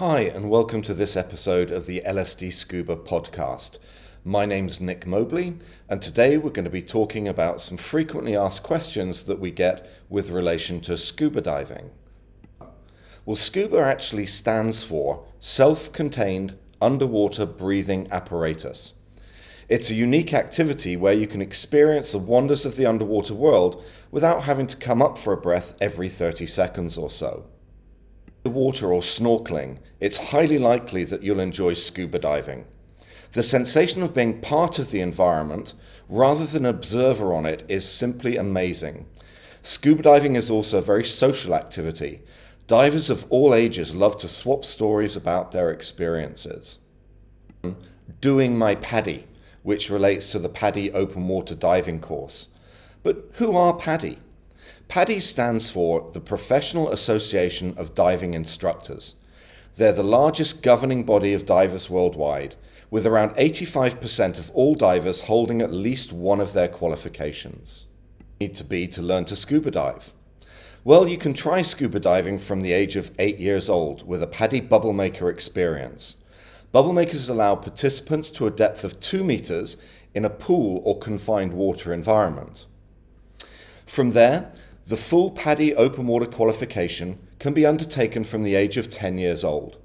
Hi, and welcome to this episode of the LSD Scuba podcast. My name's Nick Mobley, and today we're going to be talking about some frequently asked questions that we get with relation to scuba diving. Well, scuba actually stands for Self Contained Underwater Breathing Apparatus. It's a unique activity where you can experience the wonders of the underwater world without having to come up for a breath every 30 seconds or so. The water or snorkeling, it's highly likely that you'll enjoy scuba diving. The sensation of being part of the environment rather than observer on it is simply amazing. Scuba diving is also a very social activity. Divers of all ages love to swap stories about their experiences. Doing my PADI which relates to the PADI open water diving course. But who are PADI? PADI stands for the Professional Association of Diving Instructors. They're the largest governing body of divers worldwide, with around 85% of all divers holding at least one of their qualifications. Need to be to learn to scuba dive. Well, you can try scuba diving from the age of 8 years old with a PADI bubble maker experience. Bubble makers allow participants to a depth of 2 meters in a pool or confined water environment. From there, the full PADI open water qualification can be undertaken from the age of 10 years old.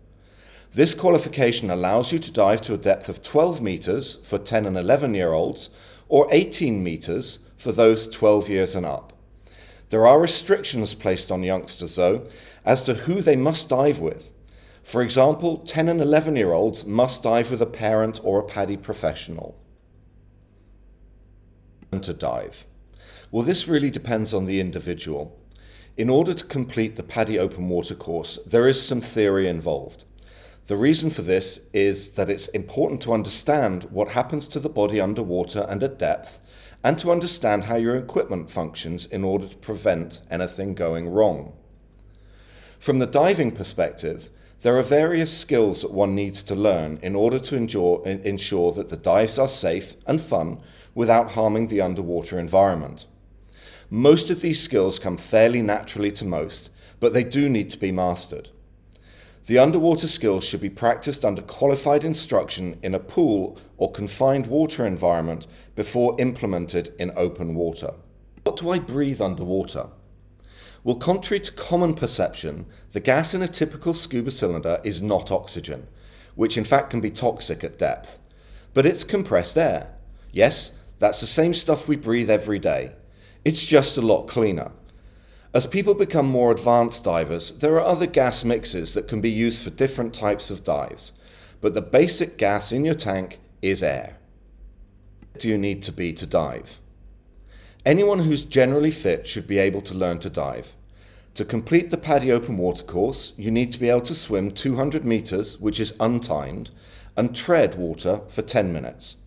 This qualification allows you to dive to a depth of 12 meters for 10 and 11 year olds or 18 meters for those 12 years and up. There are restrictions placed on youngsters, though, as to who they must dive with. For example, 10 and 11 year olds must dive with a parent or a PADI professional. And To dive. Well, this really depends on the individual. In order to complete the PADI open water course, there is some theory involved. The reason for this is that it's important to understand what happens to the body underwater and at depth, and to understand how your equipment functions in order to prevent anything going wrong. From the diving perspective, there are various skills that one needs to learn in order to enjoy, ensure that the dives are safe and fun without harming the underwater environment. Most of these skills come fairly naturally to most, but they do need to be mastered. The underwater skills should be practiced under qualified instruction in a pool or confined water environment before implemented in open water. What do I breathe underwater? Well, contrary to common perception, the gas in a typical scuba cylinder is not oxygen, which in fact can be toxic at depth, but it's compressed air. Yes, that's the same stuff we breathe every day. It's just a lot cleaner. As people become more advanced divers, there are other gas mixes that can be used for different types of dives, but the basic gas in your tank is air. Do you need to be to dive? Anyone who's generally fit should be able to learn to dive. To complete the PADI open water course, you need to be able to swim 200 metres, which is untimed, and tread water for 10 minutes.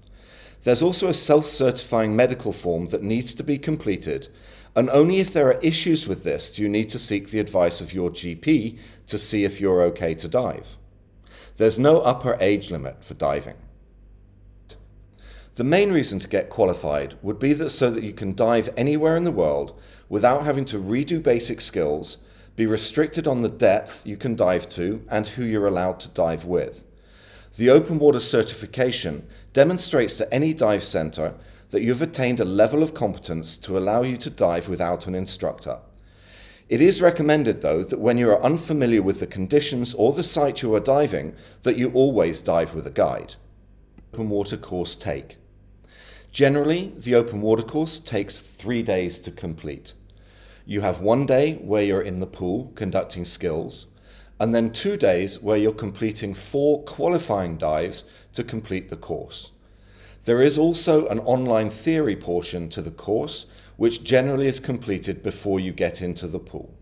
There's also a self certifying medical form that needs to be completed, and only if there are issues with this do you need to seek the advice of your GP to see if you're okay to dive. There's no upper age limit for diving. The main reason to get qualified would be that so that you can dive anywhere in the world without having to redo basic skills, be restricted on the depth you can dive to and who you're allowed to dive with. The open water certification demonstrates to any dive center that you've attained a level of competence to allow you to dive without an instructor. It is recommended, though, that when you are unfamiliar with the conditions or the site you are diving, that you always dive with a guide. Open water course take. Generally, the open water course takes three days to complete. You have one day where you're in the pool conducting skills, and then two days where you're completing four qualifying dives to complete the course. There is also an online theory portion to the course, which generally is completed before you get into the pool.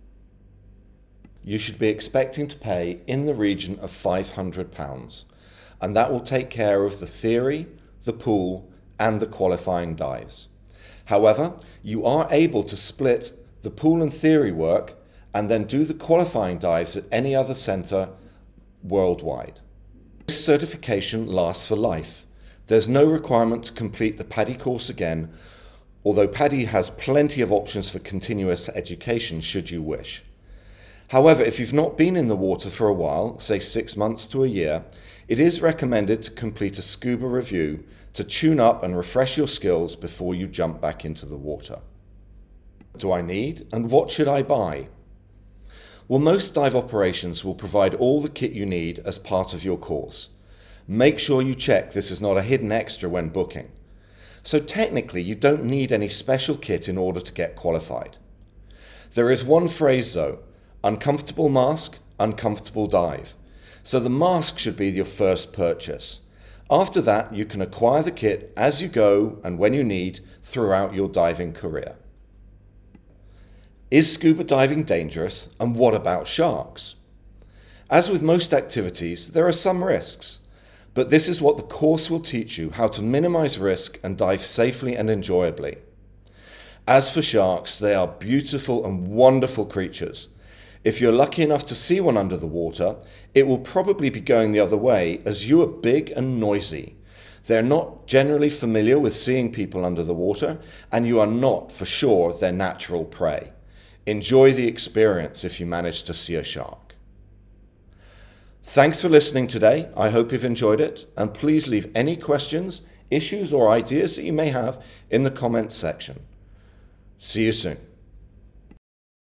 You should be expecting to pay in the region of £500, and that will take care of the theory, the pool, and the qualifying dives. However, you are able to split the pool and theory work and then do the qualifying dives at any other centre worldwide. This certification lasts for life. There's no requirement to complete the PADI course again, although PADI has plenty of options for continuous education should you wish. However, if you've not been in the water for a while, say six months to a year, it is recommended to complete a scuba review to tune up and refresh your skills before you jump back into the water. Do I need and what should I buy? Well, most dive operations will provide all the kit you need as part of your course. Make sure you check this is not a hidden extra when booking. So, technically, you don't need any special kit in order to get qualified. There is one phrase though uncomfortable mask, uncomfortable dive. So, the mask should be your first purchase. After that, you can acquire the kit as you go and when you need throughout your diving career. Is scuba diving dangerous and what about sharks? As with most activities, there are some risks, but this is what the course will teach you how to minimize risk and dive safely and enjoyably. As for sharks, they are beautiful and wonderful creatures if you're lucky enough to see one under the water, it will probably be going the other way as you are big and noisy. They're not generally familiar with seeing people under the water, and you are not for sure their natural prey. Enjoy the experience if you manage to see a shark. Thanks for listening today. I hope you've enjoyed it, and please leave any questions, issues, or ideas that you may have in the comments section. See you soon.